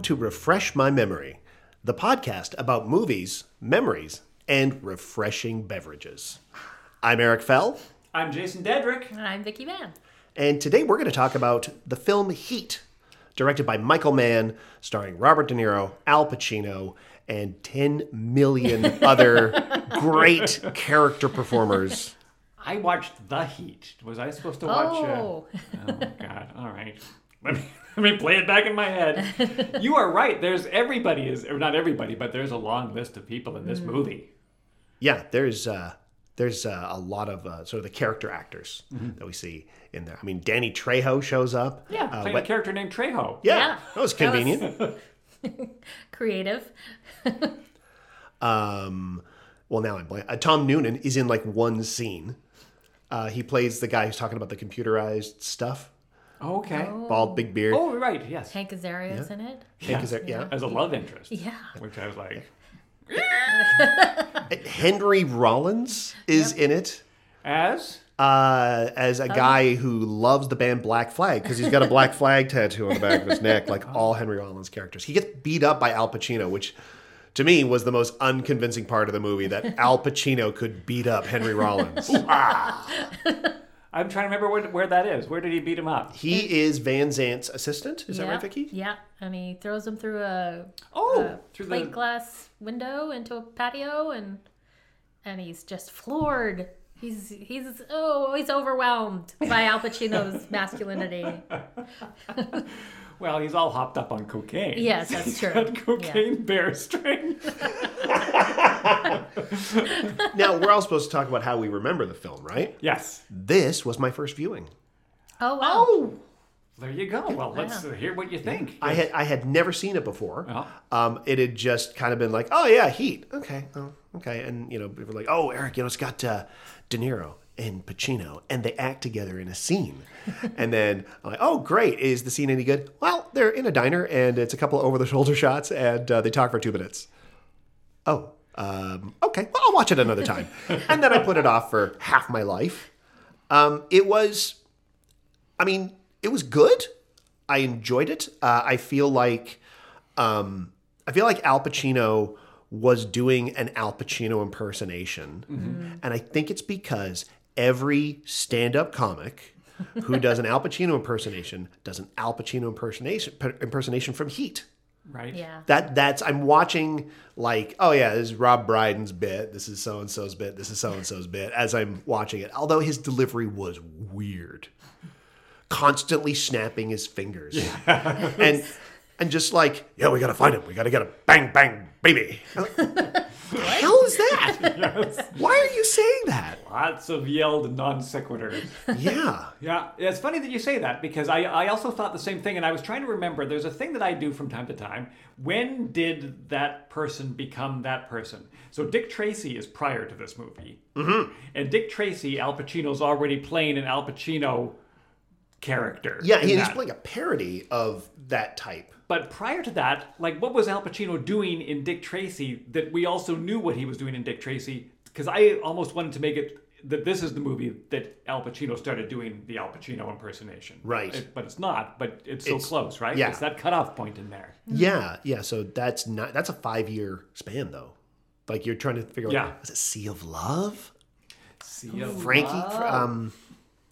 Welcome to Refresh My Memory, the podcast about movies, memories, and refreshing beverages. I'm Eric Fell, I'm Jason Dedrick. And I'm Vicky Van. and today we're going to talk about the film Heat, directed by Michael Mann, starring Robert De Niro, Al Pacino, and 10 million other great character performers. I watched The Heat. Was I supposed to watch? Oh. Uh, oh God! All right. Let me let me play it back in my head. You are right. There's everybody is, or not everybody, but there's a long list of people in this movie. Yeah, there's uh, there's uh, a lot of uh, sort of the character actors that we see in there. I mean, Danny Trejo shows up. Yeah, Uh, playing what- a character named Trejo. yeah, Yeah, that was that was- convenient. Creative. Um, well, now I'm blank. Uh, Tom Noonan is in like one scene. Uh, he plays the guy who's talking about the computerized stuff. Okay. Bald, big beard. Oh, right. Yes. Hank Azaria Azaria's in it. Hank Azaria, there- yeah. As a love interest. Yeah. Which I was like, Henry Rollins is in it as uh, as a guy who loves the band Black Flag because he's got a black flag tattoo on the back of his neck, like all Henry Rollins characters. He gets beat up by Al Pacino, which to me was the most unconvincing part of the movie that Al Pacino could beat up Henry Rollins. I'm trying to remember where, where that is. Where did he beat him up? he is Van Zant's assistant. Is that yeah. right, Vicky? Yeah. And he throws him through a, Oh, a through plate the glass window into a patio and and he's just floored. He's he's oh he's overwhelmed by Al Pacino's masculinity. well, he's all hopped up on cocaine. Yes, that's true. Got cocaine bear strength. Now we're all supposed to talk about how we remember the film, right? yes. This was my first viewing. Oh wow. Oh, there you go. Well, let's uh, hear what you think. I had I had never seen it before. Oh. Um, it had just kind of been like, oh yeah, Heat. Okay, oh, okay, and you know, we were like, oh Eric, you know, it's got uh, De Niro and Pacino, and they act together in a scene. and then I'm like, oh great, is the scene any good? Well, they're in a diner, and it's a couple over the shoulder shots, and uh, they talk for two minutes. Oh, um, okay, well I'll watch it another time. and then I put it off for half my life. Um, it was I mean, it was good. I enjoyed it. Uh, I feel like um, I feel like Al Pacino was doing an Al Pacino impersonation, and I think it's because every stand-up comic who does an Al Pacino impersonation does an Al Pacino impersonation impersonation from Heat. Right? Yeah. That that's I'm watching like oh yeah this is Rob Brydon's bit this is so and so's bit this is so and so's bit as I'm watching it although his delivery was weird constantly snapping his fingers Yeah. and and just like yeah we gotta find him we gotta get a bang bang baby I'm like, the hell is that why are you saying that Lots of yelled non sequiturs. yeah Yeah, it's funny that you say that because I, I also thought the same thing, and I was trying to remember. There's a thing that I do from time to time. When did that person become that person? So Dick Tracy is prior to this movie, mm-hmm. and Dick Tracy, Al Pacino's already playing an Al Pacino character. yeah he's that. playing a parody of that type But prior to that, like, what was Al Pacino doing in Dick Tracy that we also knew what he was doing in Dick Tracy? Because I almost wanted to make it that this is the movie that Al Pacino started doing the Al Pacino impersonation. Right. It- but it's not. But it's so It's- close, right? yeah. It's that cutoff point in there. Yeah, yeah. So that's not that's a five year span though. Like you're trying to figure out. Yeah. Was it Sea of Love? See, of Frankie, Love. um,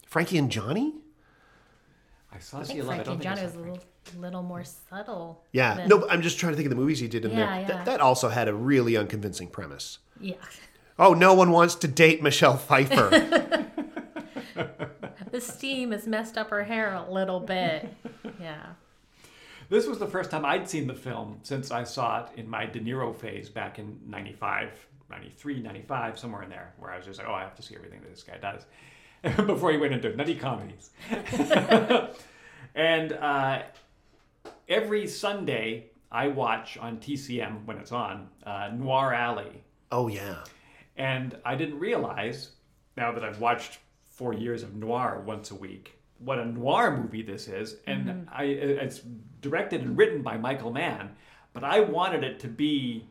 Frankie and Johnny. I saw I See think a Love. I Frankie don't think I Johnny saw was a little, little more subtle. Yeah. than- No, but I'm just trying to think of the movies he did in Yeah, there. yeah. That, that also had a really unconvincing premise. Yeah. Oh, no one wants to date Michelle Pfeiffer. The steam has messed up her hair a little bit. Yeah. This was the first time I'd seen the film since I saw it in my De Niro phase back in 95, 93, 95, somewhere in there, where I was just like, oh, I have to see everything that this guy does before he went into nutty comedies. and uh, every Sunday, I watch on TCM when it's on uh, Noir Alley. oh yeah. And I didn't realize, now that I've watched four years of noir once a week, what a noir movie this is. And I, it's directed and written by Michael Mann, but I wanted it to be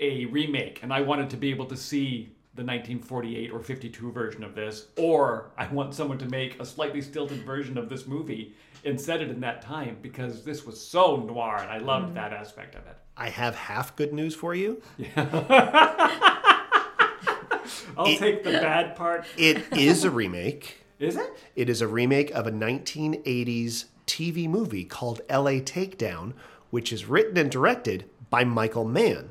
a remake, and I wanted to be able to see the 1948 or 52 version of this, or I want someone to make a slightly stilted version of this movie and set it in that time because this was so noir and I loved mm. that aspect of it. I have half good news for you. Yeah. I'll take the bad part. It is a remake. Is it? It is a remake of a 1980s TV movie called LA Takedown, which is written and directed by Michael Mann.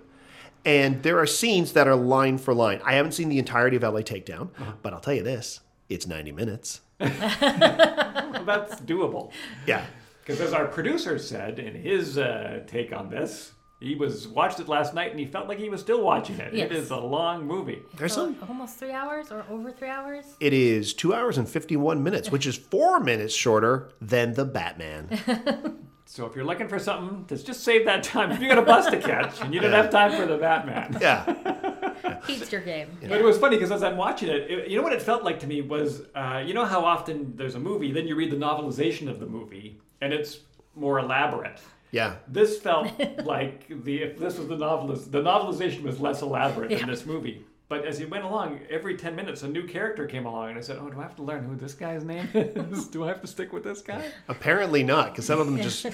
And there are scenes that are line for line. I haven't seen the entirety of LA Takedown, but I'll tell you this it's 90 minutes. Well, that's doable. Yeah. Because as our producer said in his uh, take on this, he was watched it last night and he felt like he was still watching it. Yes. It is a long movie. There's So, some. almost three hours or over three hours. It is two hours and 51 minutes, which is four minutes shorter than The Batman. So if you're looking for something, just just save that time. If you got a bus to catch and you didn't have time for the Batman. Yeah. Heats your game. But it was funny because as I'm watching it, it, you know what it felt like to me was, uh, you know how often there's a movie, then you read the novelization of the movie, and it's more elaborate. Yeah. This felt like the if this was the novelist, the novelization was less elaborate Yeah. than this movie. But as it went along, every ten minutes a new character came along, and I said, "Oh, do I have to learn who this guy's name is? do I have to stick with this guy?" Apparently not, because some of them just, you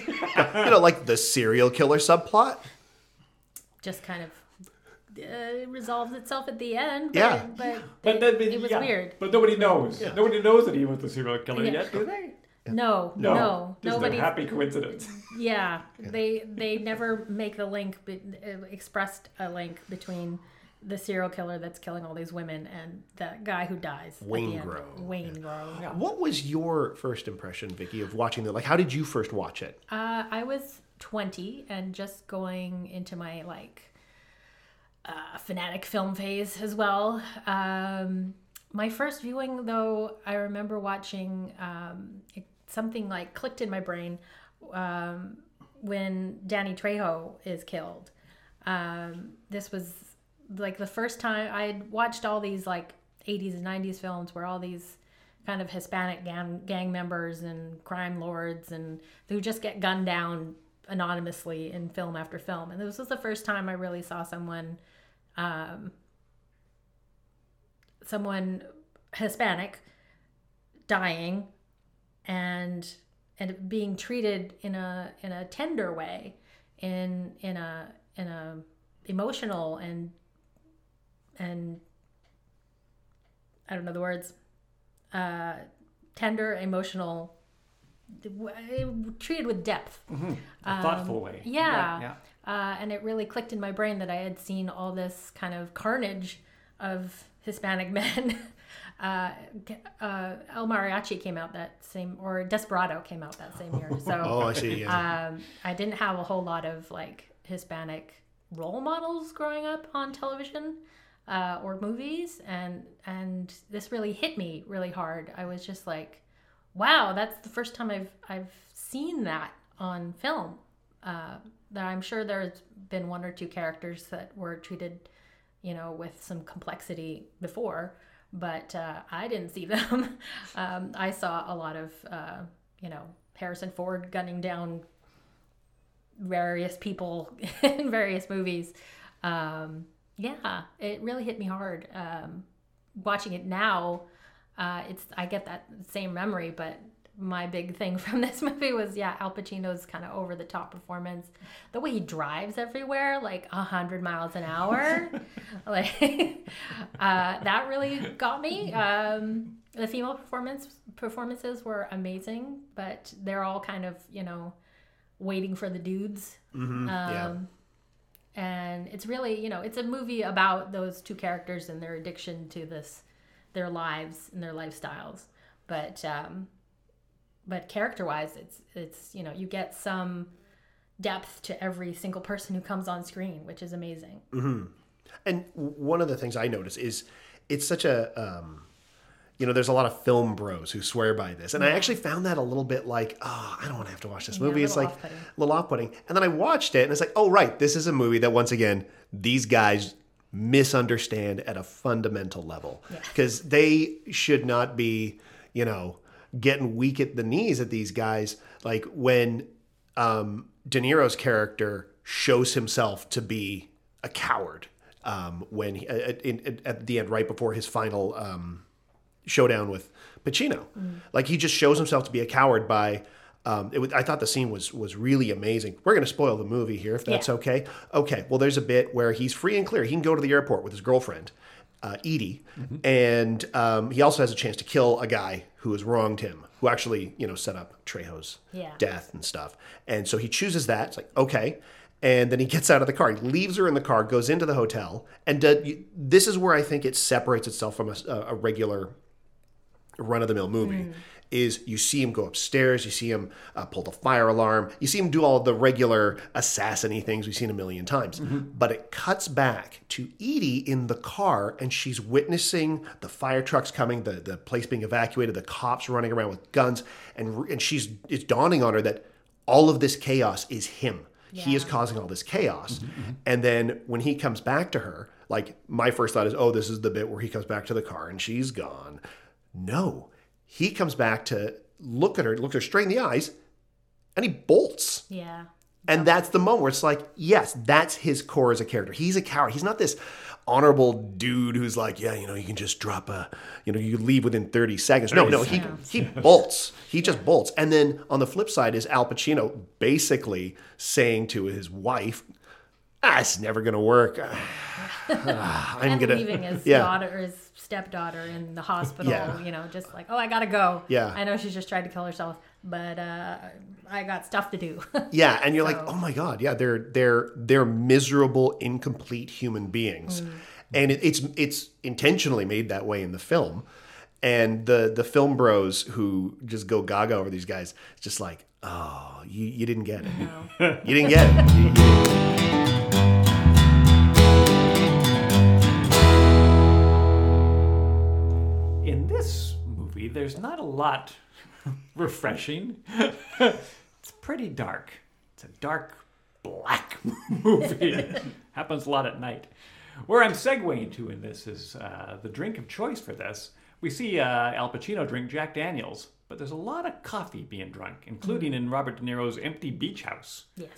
know, like the serial killer subplot. Just kind of uh, resolves itself at the end. But, Yeah. But, But it, then, it was yeah, weird. But nobody knows. Yeah. Nobody knows that he was the serial killer Yeah. yet, do they? No, no, just nobody. a happy coincidence. Yeah, they they never make the link, be, uh, expressed a link between the serial killer that's killing all these women and that guy who dies. at the end. Waingro. Waingro. What was your first impression, Vicky, of watching the like? How did you first watch it? Uh, I was 20 and just going into my like uh, fanatic film phase as well. Um, my first viewing, though, I remember watching um, it, something like clicked in my brain um, when Danny Trejo is killed. Um, this was like the first time I had watched all these like 80s and 90s films where all these kind of Hispanic gang, gang members and crime lords and who just get gunned down anonymously in film after film. And this was the first time I really saw someone, um, someone Hispanic dying and and being treated in a in a tender way, in in a in a emotional and and I don't know the words uh, tender, emotional, treated with depth. A thoughtful way. Um, Yeah. Yeah. Uh, and it really clicked in my brain that I had seen all this kind of carnage of Hispanic men. uh, uh, El Mariachi came out that same, or Desperado came out that same year. So Oh, I see. Yeah. um, I didn't have a whole lot of like Hispanic role models growing up on television uh, or movies, and and this really hit me really hard. I was just like, wow, that's the first time I've I've seen that on film. Uh, that I'm sure there's been one or two characters that were treated, you know, with some complexity before, but uh, I didn't see them. um, I saw a lot of, uh, you know, Harrison Ford gunning down various people in various movies. Um, yeah, it really hit me hard. Um, watching it now, uh, it's I get that same memory, but my big thing from this movie was yeah, Al Pacino's kind of over the top performance. The way he drives everywhere, like a hundred miles an hour, like uh, that really got me. Um, the female performance performances were amazing, but they're all kind of you know waiting for the dudes. Mhm, yeah. And it's really you know it's a movie about those two characters and their addiction to this their lives and their lifestyles. But um but character wise it's it's you know you get some depth to every single person who comes on screen which is amazing. And one of the things I notice is it's such a, um, you know, there's a lot of film bros who swear by this. And I actually found that a little bit like, oh, I don't want to have to watch this movie. a It's like a little off putting. And then I watched it and it's like, oh, right, this is a movie that once again, these guys misunderstand at a fundamental level. Because they should not be, you know, getting weak at the knees at these guys. Like when um, De Niro's character shows himself to be a coward um, when he, at, in, at the end, right before his final um, showdown with Pacino. Like he just shows himself to be a coward by. Um, it was, I thought the scene was was really amazing. We're going to spoil the movie here, if that's Yeah. okay. Okay. Well, there's a bit where he's free and clear. He can go to the airport with his girlfriend, uh, Edie, and um, he also has a chance to kill a guy who has wronged him, who actually you know set up Trejo's Yeah. death and stuff. And so he chooses that. It's like okay. And then he gets out of the car. He leaves her in the car, goes into the hotel, and uh, this is where I think it separates itself from a, a regular run of the mill movie mm. is you see him go upstairs, you see him uh, pull the fire alarm, you see him do all the regular assassiny things we've seen a million times. Mm-hmm. But it cuts back to Edie in the car and she's witnessing the fire trucks coming, the, the place being evacuated, the cops running around with guns, and, and she's it's dawning on her that all of this chaos is him. He is causing all this chaos. Mm-hmm, mm-hmm. And then when he comes back to her, like my first thought is, oh, this is the bit where he comes back to the car and she's gone. No, he comes back to look at her, look her straight in the eyes, and he bolts. Yeah. And that's the moment where it's like, yes, that's his core as a character. He's a coward. He's not this honorable dude who's like, yeah, you know, you can just drop a, you know, you leave within 30 seconds. No, no, he he bolts. He just bolts. And then on the flip side is Al Pacino basically saying to his wife, ah, it's never going to work. Ah, I'm and going to leaving his yeah. daughter, his stepdaughter in the hospital. Yeah. You know, just like, oh, I gotta go. Yeah. I know she's just tried to kill herself, but uh, I got stuff to do. Yeah, and you're like, oh my god, yeah, they're they're they're miserable, incomplete human beings, Mm. and it, it's it's intentionally made that way in the film, and the the film bros who just go gaga over these guys, it's just like, oh, you you didn't get it, you didn't get it. there's not a lot refreshing. it's pretty dark. It's a dark, black movie. Happens a lot at night. Where I'm segueing to in this is uh, the drink of choice for this. We see uh, Al Pacino drink Jack Daniels, but there's a lot of coffee being drunk, including in Robert De Niro's empty beach house. yes.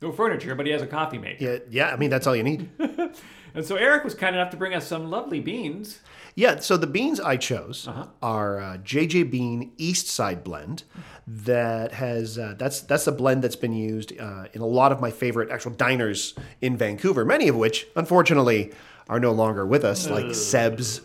No furniture, but he has a coffee maker. yeah, yeah, I mean that's all you need. And so Eric was kind enough to bring us some lovely beans. Yeah, so the beans I chose Uh-huh. are uh, JJ Bean East Side blend. That has uh, that's that's a blend that's been used uh, in a lot of my favorite actual diners in Vancouver. Many of which, unfortunately, are no longer with us, like Seb's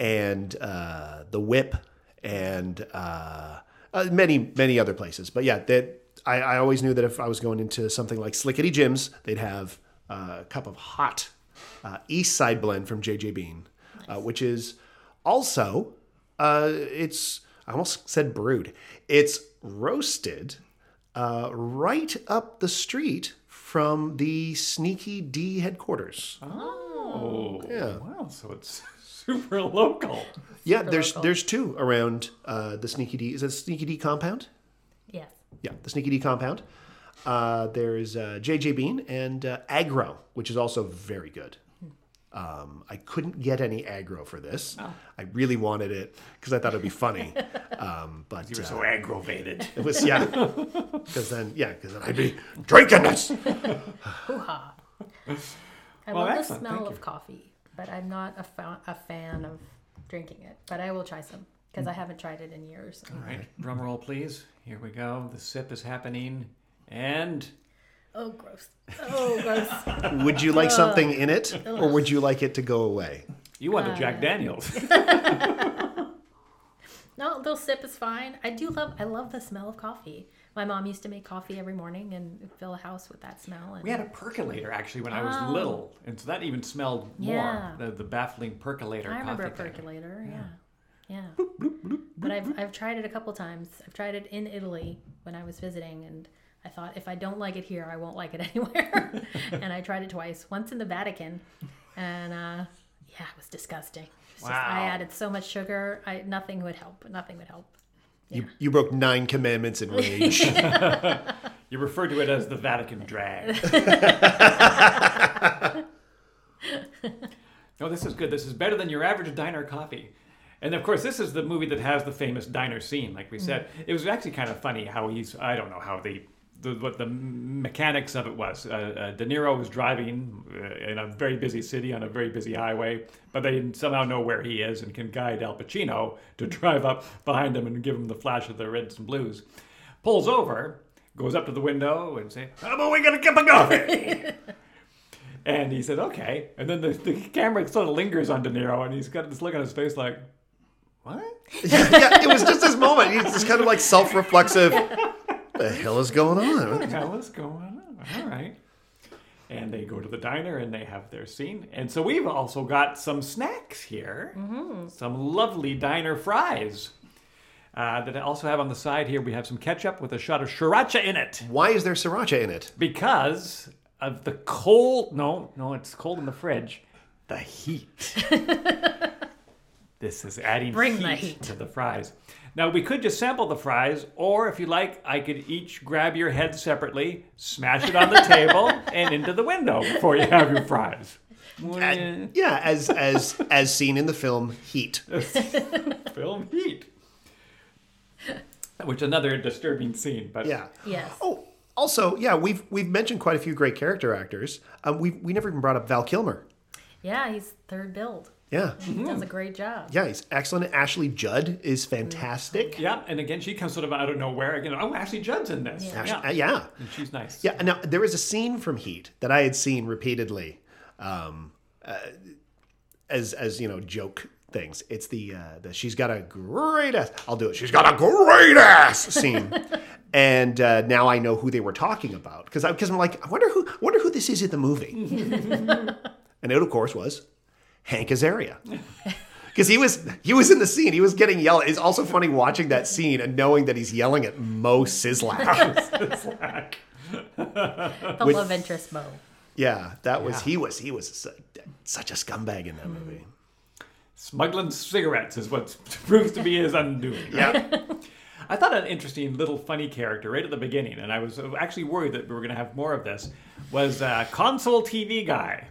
and uh, the Whip and uh, uh, many many other places. But yeah, that I, I always knew that if I was going into something like Slickity Jim's, they'd have uh, a cup of hot uh, East Side blend from JJ Bean, uh, which is also uh, it's I almost said brewed. It's roasted uh, right up the street from the Sneaky D headquarters. Oh, Yeah. wow! So it's super local. yeah, there's local. there's two around uh, the Sneaky D. Is it Sneaky D compound? Yes. Yeah, the Sneaky D compound. Uh, there's uh, JJ Bean and uh, Agro, which is also very good. Um, I couldn't get any aggro for this. I really wanted it because I thought it'd be funny. Um, but You were uh, so aggravated. it was yeah, because then yeah, because then I'd be drinking this. Hoo-ha. I Well, love the smell Thank of you. coffee, but I'm not a, fa- a fan of drinking it. But I will try some because I haven't tried it in years. All right, drum roll, please. Here we go. The sip is happening, and Oh, gross. Oh, gross. Would you like something in it, or would you like it to go away? you want the Jack uh. Daniels. No, the sip is fine. I do love. I love the smell of coffee. My mom used to make coffee every morning and fill a house with that smell. And we had a percolator actually when I was Oh. little, and so that even smelled Yeah. more. The, the baffling percolator. I remember a coffee thing. percolator. Yeah, yeah. But I've I've tried it a couple times. I've tried it in Italy when I was visiting, and I thought if I don't like it here, I won't like it anywhere. and I tried it twice. Once in the Vatican, and uh, yeah, it was disgusting. It's just- I added so much sugar. I nothing would help. Nothing would help. You, you broke nine commandments in rage. You refer to it as the Vatican drag. no, this is good. This is better than your average diner coffee. And of course, this is the movie that has the famous diner scene. Like we said, it was actually kind of funny how he's, I don't know how the the, what the mechanics of it was. Uh, uh, De Niro was driving uh, in a very busy city on a very busy highway, but they somehow know where he is and can guide Al Pacino to drive up behind him and give him the flash of the reds and blues. Pulls over, goes up to the window and say, "How about we get a cup of coffee?" and he said, "Okay." And then the, the camera sort of lingers on De Niro, and he's got this look on his face like, "What?" yeah, yeah, it was just this moment. He's just kind of like self-reflexive. What the hell is going on? What the hell is going on? All right. And they go to the diner and they have their scene. And so we've also got some snacks here. Some lovely diner fries. Uh, that I also have on the side here. We have some ketchup with a shot of sriracha in it Why is there sriracha in it? because of the cold. No, no, it's cold in the fridge. The heat. this is adding Bring heat, the heat. to the fries. Now we could just sample the fries, or if you like, I could each grab your head separately, smash it on the table, and into the window before you have your fries. And- yeah, as as as seen in the film Heat. Film heat. Which another disturbing scene, but Yeah. Yes. Oh, also, yeah, we've we've mentioned quite a few great character actors. Um, we we never even brought up Val Kilmer. Yeah, he's third billed. Yeah, He does a great job. yeah, he's excellent. Ashley Judd is fantastic. yeah, and again she comes sort of out of nowhere. Again, oh, Ashley Judd's in this. Yeah. Ash- Yeah, uh, yeah. and she's nice. Yeah, now there was a scene from Heat that I had seen repeatedly, um, uh, as as you know, joke things. It's the uh, the she's got a great ass. I'll do it. She's got a great ass scene, and uh, now I know who they were talking about because I because I'm like I wonder who I wonder who this is in the movie, and it of course was Hank Azaria. Because he was he was in the scene, he was getting yelled. It's also funny watching that scene and knowing that he's yelling at Moe Szyslak. The Which- love interest Moe. Yeah, that was Yeah. he was he was such a scumbag in that movie. Smuggling cigarettes is what proves to be his undoing. Yeah, I thought an interesting little funny character right at the beginning, and I was actually worried that we were going to have more of this, was uh, console TV guy.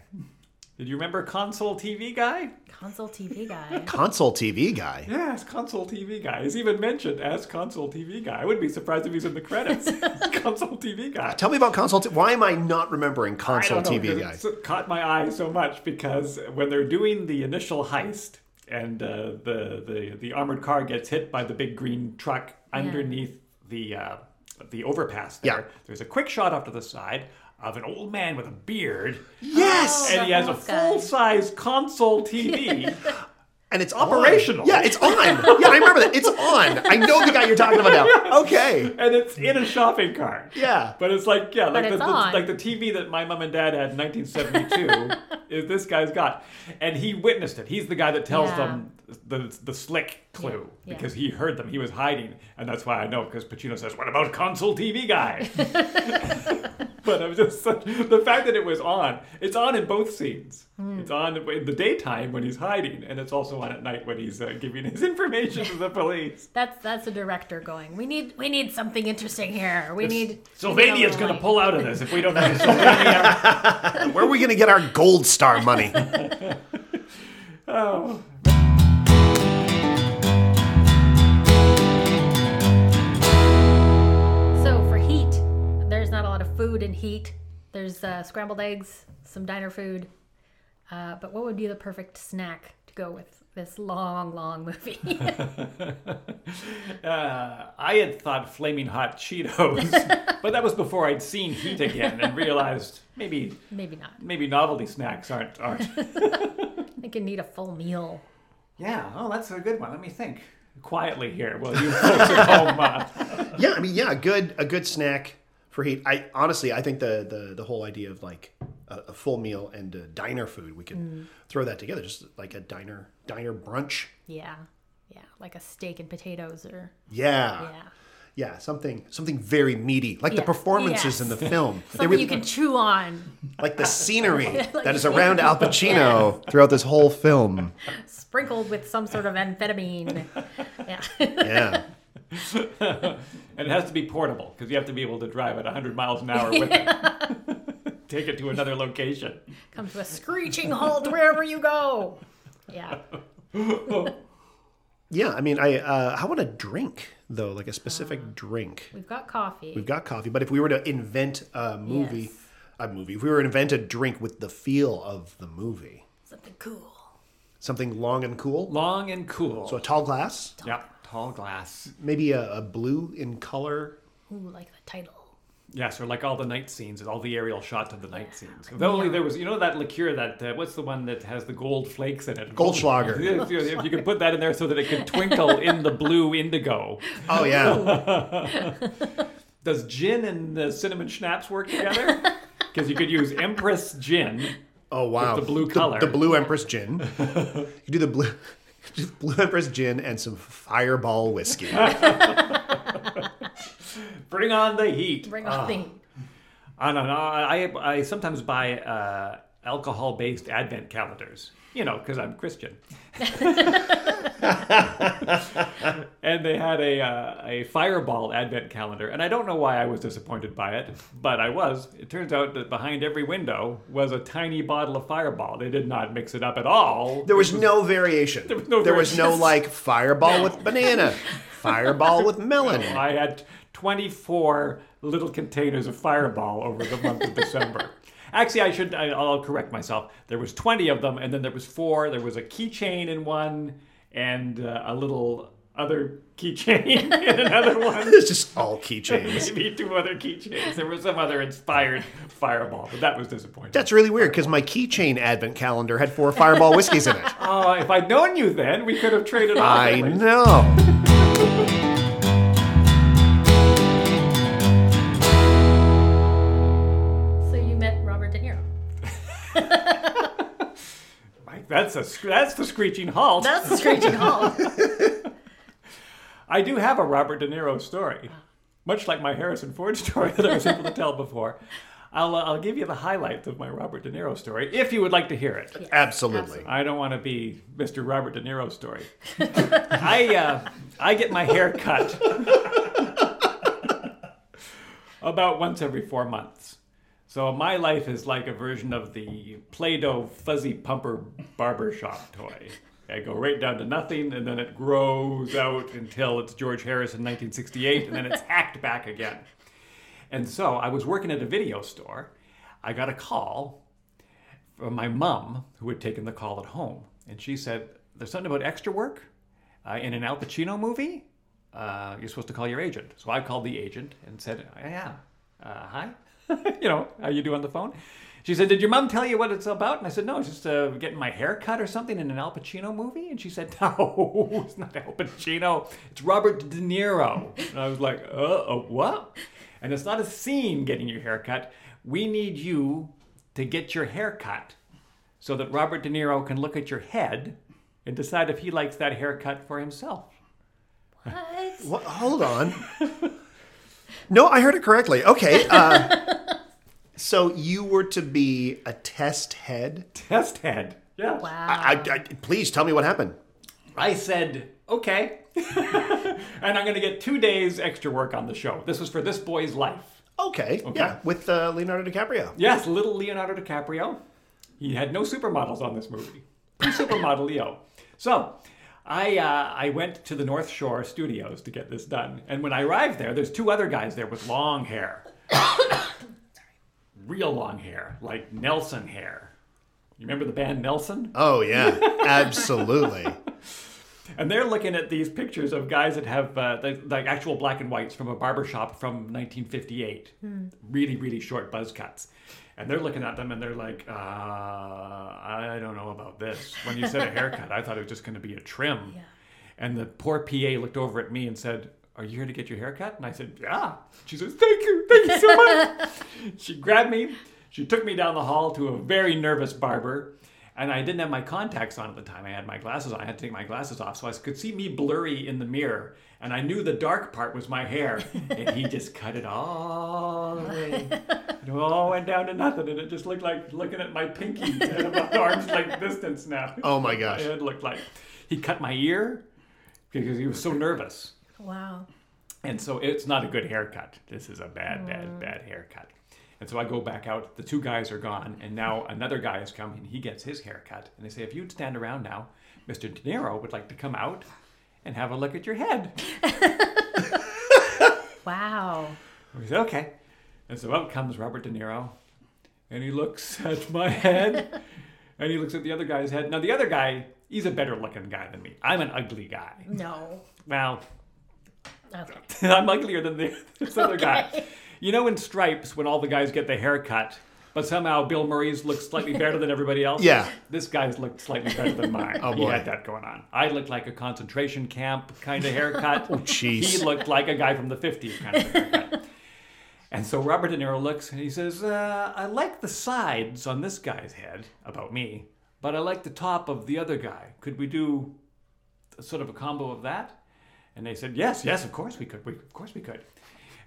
Did you remember console TV guy? Console TV guy. console TV guy. Yes, console TV guy. He's even mentioned as console TV guy. I wouldn't be surprised if he's in the credits. console TV guy. Tell me about console. T- Why am I not remembering I console don't know, TV 'cause guy? It caught my eye so much because when they're doing the initial heist and uh, the, the the armored car gets hit by the big green truck underneath the uh, the overpass there, Yeah. there's a quick shot off to the side of an old man with a beard, Yes, oh, and he has a full size console TV. and it's operational. on. Yeah, it's on. Yeah, I remember that. It's on. I know the guy you're talking about now. Okay. and it's in a shopping cart. Yeah. But it's like yeah, like the, it's the- on. like the TV that my mom and dad had in 1972 is this guy's got, and he witnessed it. He's the guy that tells Yeah. them the the slick clue Yeah. because he heard them. He was hiding, and that's why I know because Pacino says, "What about console TV guy?" But I was just such, the fact that it was on. It's on in both scenes. Hmm. It's on in the daytime when he's hiding, and it's also on at night when he's uh, giving his information to the police. That's that's the director going. We need we need something interesting here. We need Sylvania's going to pull out of this if we don't have Sylvania. Where are we going to get our gold star money? oh. Food in heat. There's uh, scrambled eggs, some diner food. Uh, but what would be the perfect snack to go with this long, long movie? Uh, I had thought flaming hot Cheetos, but that was before I'd seen Heat again and realized maybe Maybe not. maybe novelty snacks aren't aren't. I can need a full meal. Yeah, oh, that's a good one. Let me think quietly here. While you folks at home. Uh, yeah, I mean, yeah, a good a good snack for heat. I honestly, I think the the the whole idea of like a, a full meal and a diner food, we could mm. throw that together, just like a diner diner brunch. Yeah. Yeah. Like a steak and potatoes or Yeah. yeah. Yeah, something something very meaty, like the performances yes. in the film. Something were- you can chew on. like the scenery Like- that is around Al Pacino throughout this whole film. sprinkled with some sort of amphetamine. Yeah. Yeah. and it has to be portable because you have to be able to drive at 100 miles an hour with it. Take it to another location. Come to a screeching halt wherever you go. Yeah. Yeah, I mean, I uh, how about a drink though, like a specific drink? We've got coffee. We've got coffee, but if we were to invent a movie, Yes. a movie, if we were to invent a drink with the feel of the movie, Something cool. something long and cool, Long and cool. so a tall glass, yep, tall glass. maybe a, a blue in color. Ooh, like the title. Yes, or like all the night scenes, all the aerial shots of the night scenes. If only there was, you know, that liqueur that uh, what's the one that has the gold flakes in it? Goldschlager. If you, if you could put that in there so that it could twinkle in the blue indigo. Oh yeah, Does gin and the cinnamon schnapps work together? Because you could use Empress gin. oh wow, the blue color. the, blue Empress gin. you do the blue. Just Blue Empress gin and some Fireball whiskey. Bring on the heat. Bring Ah. on the heat. I don't know. I, I sometimes buy uh, alcohol-based Advent calendars. You know, because I'm Christian. and they had a uh, a Fireball Advent calendar, and I don't know why I was disappointed by it, but I was. It turns out that behind every window was a tiny bottle of Fireball. They did not mix it up at all. There was no variation. There was no there was no like Fireball with banana, Fireball with melon. I had 24 little containers of Fireball over the month of December. Actually, I should. I, I'll correct myself. There was 20 of them, and then there was four. There was a keychain in one, and uh, a little other keychain in another one. It's just all keychains. Maybe two other keychains. There was some other inspired Fireball, but that was disappointing. That's really weird because my keychain advent calendar had four Fireball whiskeys in it. Oh, if I'd known you then, we could have traded off. I know. That's a that's the screeching halt. That's the screeching halt. I do have a Robert De Niro story, much like my Harrison Ford story that I was able to tell before. I'll, uh, I'll give you the highlights of my Robert De Niro story if you would like to hear it. Absolutely. I don't want to be Mr. Robert De Niro story. I uh, I get my hair cut about once every four months. So my life is like a version of the Play-Doh fuzzy pumper barber shop toy. I go right down to nothing, and then it grows out until it's George Harris in 1968, and then it's hacked back again. And so I was working at a video store. I got a call from my mom, who had taken the call at home, and she said, "There's something about extra work uh, in an Al Pacino movie. Uh, you're supposed to call your agent." So I called the agent and said, "Yeah, uh, hi, you know, how you do on the phone?" She said, "Did your mom tell you what it's about?" And I said, "No, it's just uh, getting my hair cut or something in an Al Pacino movie." And she said, "No, it's not Al Pacino. It's Robert De Niro." And I was like, "Uh, uh what?" And it's not a scene getting your hair cut. We need you to get your hair cut so that Robert De Niro can look at your head and decide if he likes that haircut for himself. What? What, hold on. No, I heard it correctly. Okay. Uh, so you were to be a test head. Test head. Yeah. Wow. I, I, I- please tell me what happened. I said, okay. and I'm going to get two days extra work on the show. This was for this boy's life. Okay. Yeah, with uh, Leonardo DiCaprio. Yes, little Leonardo DiCaprio. He had no supermodels on this movie. Pre-supermodel Leo. So, I uh, I went to the North Shore Studios to get this done, and when I arrived there, there's two other guys there with long hair, real long hair, like Nelson hair. You remember the band Nelson? Oh yeah, absolutely. And they're looking at these pictures of guys that have uh, like, like actual black and whites from a barber shop from 1958. Really, really short buzz cuts. And they're looking at them and they're like, uh, I don't know about this. When you said a haircut, I thought it was just going to be a trim. Yeah. And the poor PA looked over at me and said, Are you here to get your haircut? And I said, Yeah. She says, Thank you. Thank you so much. she grabbed me. She took me down the hall to a very nervous barber. And I didn't have my contacts on at the time. I had my glasses on. I had to take my glasses off so I could see me blurry in the mirror. And I knew the dark part was my hair. And he just cut it all the way. It all went down to nothing. And it just looked like looking at my pinky at about arm's length distance now. Oh my gosh. It looked like. He cut my ear because he was so nervous. Wow. And so it's not a good haircut. This is a bad, bad, mm. bad haircut. And so I go back out. The two guys are gone, and now another guy has come, and he gets his haircut. And they say, if you'd stand around now, Mr. De Niro would like to come out and have a look at your head. Wow. We said, okay. And so out comes Robert De Niro, and he looks at my head, and he looks at the other guy's head. Now, the other guy, he's a better looking guy than me. I'm an ugly guy. No. Well, Okay. I'm uglier than the, this other guy. You know, in Stripes, when all the guys get the haircut, but somehow Bill Murray's looks slightly better than everybody else. Yeah. This guy's looked slightly better than mine. Oh, He boy. had that going on. I looked like a concentration camp kind of haircut. oh, jeez. He looked like a guy from the 50s kind of haircut. and so Robert De Niro looks and he says, uh, I like the sides on this guy's head, about me, but I like the top of the other guy. Could we do sort of a combo of that? And they said, yes, yes, of course we could. We, of course we could.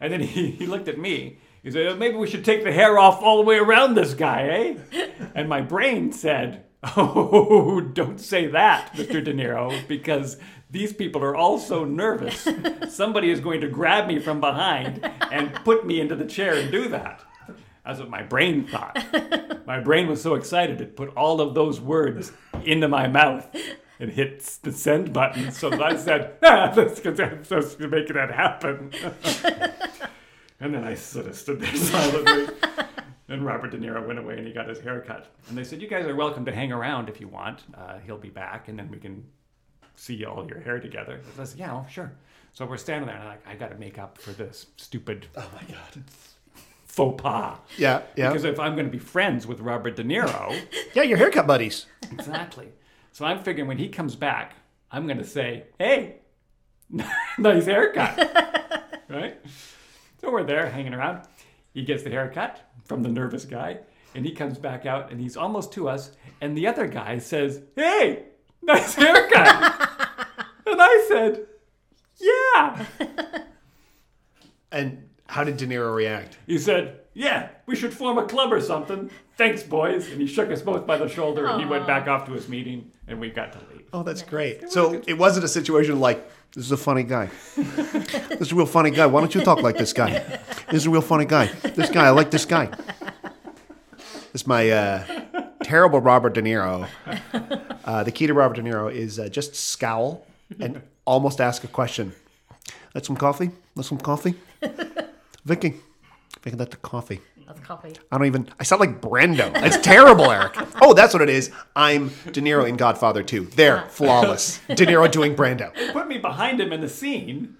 And then he, he looked at me. He said, maybe we should take the hair off all the way around this guy, eh? And my brain said, oh, don't say that, Mr. De Niro, because these people are all so nervous. Somebody is going to grab me from behind and put me into the chair and do that. That's what my brain thought. My brain was so excited it put all of those words into my mouth and hit the send button. So I said, ah, that's because I'm supposed to make that happen. and then I sort of stood there silently. And Robert De Niro went away and he got his hair cut. And they said, You guys are welcome to hang around if you want. Uh, he'll be back and then we can see all your hair together. I said, Yeah, well, sure. So we're standing there and I'm like, I got to make up for this stupid Oh my god. faux pas. Yeah, yeah. Because if I'm going to be friends with Robert De Niro, Yeah, your haircut buddies. exactly. So I'm figuring when he comes back, I'm going to say, "Hey, nice haircut," right? So we're there hanging around. He gets the haircut from the nervous guy, and he comes back out, and he's almost to us, and the other guy says, "Hey, nice haircut," and I said, "Yeah." And how did De Niro react? He said, Yeah, we should form a club or something. Thanks, boys. And he shook us both by the shoulder and he went back off to his meeting and we got to leave. Oh, that's great. So it wasn't a situation like, this is a funny guy. this is a real funny guy. Why don't you talk like this guy? This is a real funny guy. This guy, I like this guy. This is my uh, terrible Robert De Niro. Uh, the key to Robert De Niro is uh, just scowl and almost ask a question. Let some coffee? Let some coffee? Vicky, Vicky, that's the coffee. That's coffee. I don't even. I sound like Brando. It's terrible, Eric. Oh, that's what it is. I'm De Niro in Godfather 2. There, flawless. De Niro doing Brando. They put me behind him in the scene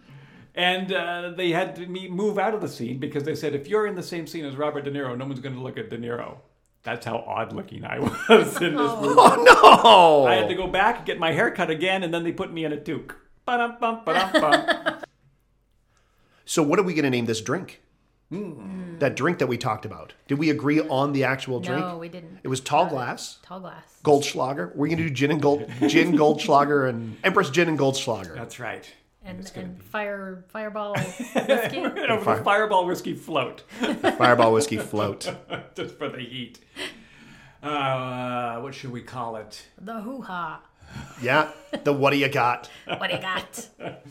and uh, they had to me move out of the scene because they said, if you're in the same scene as Robert De Niro, no one's going to look at De Niro. That's how odd looking I was in this movie. Oh no! I had to go back, and get my hair cut again, and then they put me in a toque. Ba-dum, bum, ba-dum, bum. So, what are we going to name this drink? Hmm. That drink that we talked about. Did we agree on the actual drink? No, we didn't. It was tall glass, Tall glass. Goldschlager. We're going to do gin and gold, gin Goldschlager, and Empress gin and Goldschlager. That's right. And, and fire fireball whiskey. You know, the fireball whiskey float. Fireball whiskey float. just for the heat. Uh, what should we call it? the hoo ha. Yeah. The what do you got? What do you got?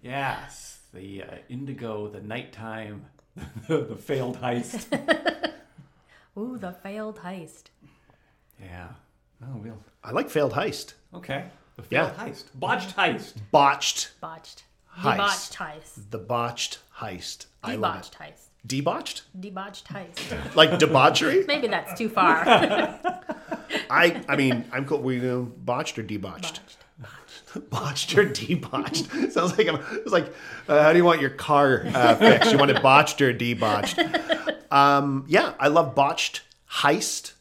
Yes, the uh, indigo, the nighttime, the failed heist. Ooh, the failed heist. yeah. Oh, we'll. I like failed heist. Okay. The failed Yeah. heist. Botched heist. Botched. Botched. Heist. Debauched heist. The botched heist. I love Debauched it. heist. Debauched? Debauched heist. Like debauchery? Maybe that's too far. I I mean, I'm cool. We you know, botched or debauched? Botched or debauched? Sounds like I'm. It's like, uh, how do you want your car uh, fixed? You want it botched or debotched? Um, yeah, I love botched heist.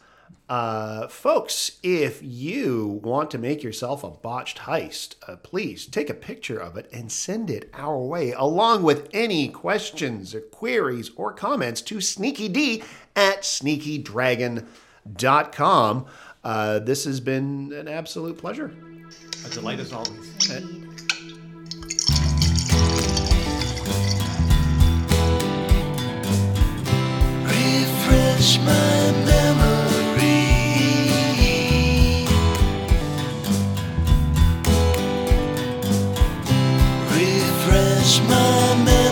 Uh, folks, if you want to make yourself a botched heist, uh, please take a picture of it and send it our way, along with any questions or queries or comments to sneakyd at sneakydragon.com. Uh, this has been an absolute pleasure. A delight as always. Uh, refresh my memory. Refresh my memory.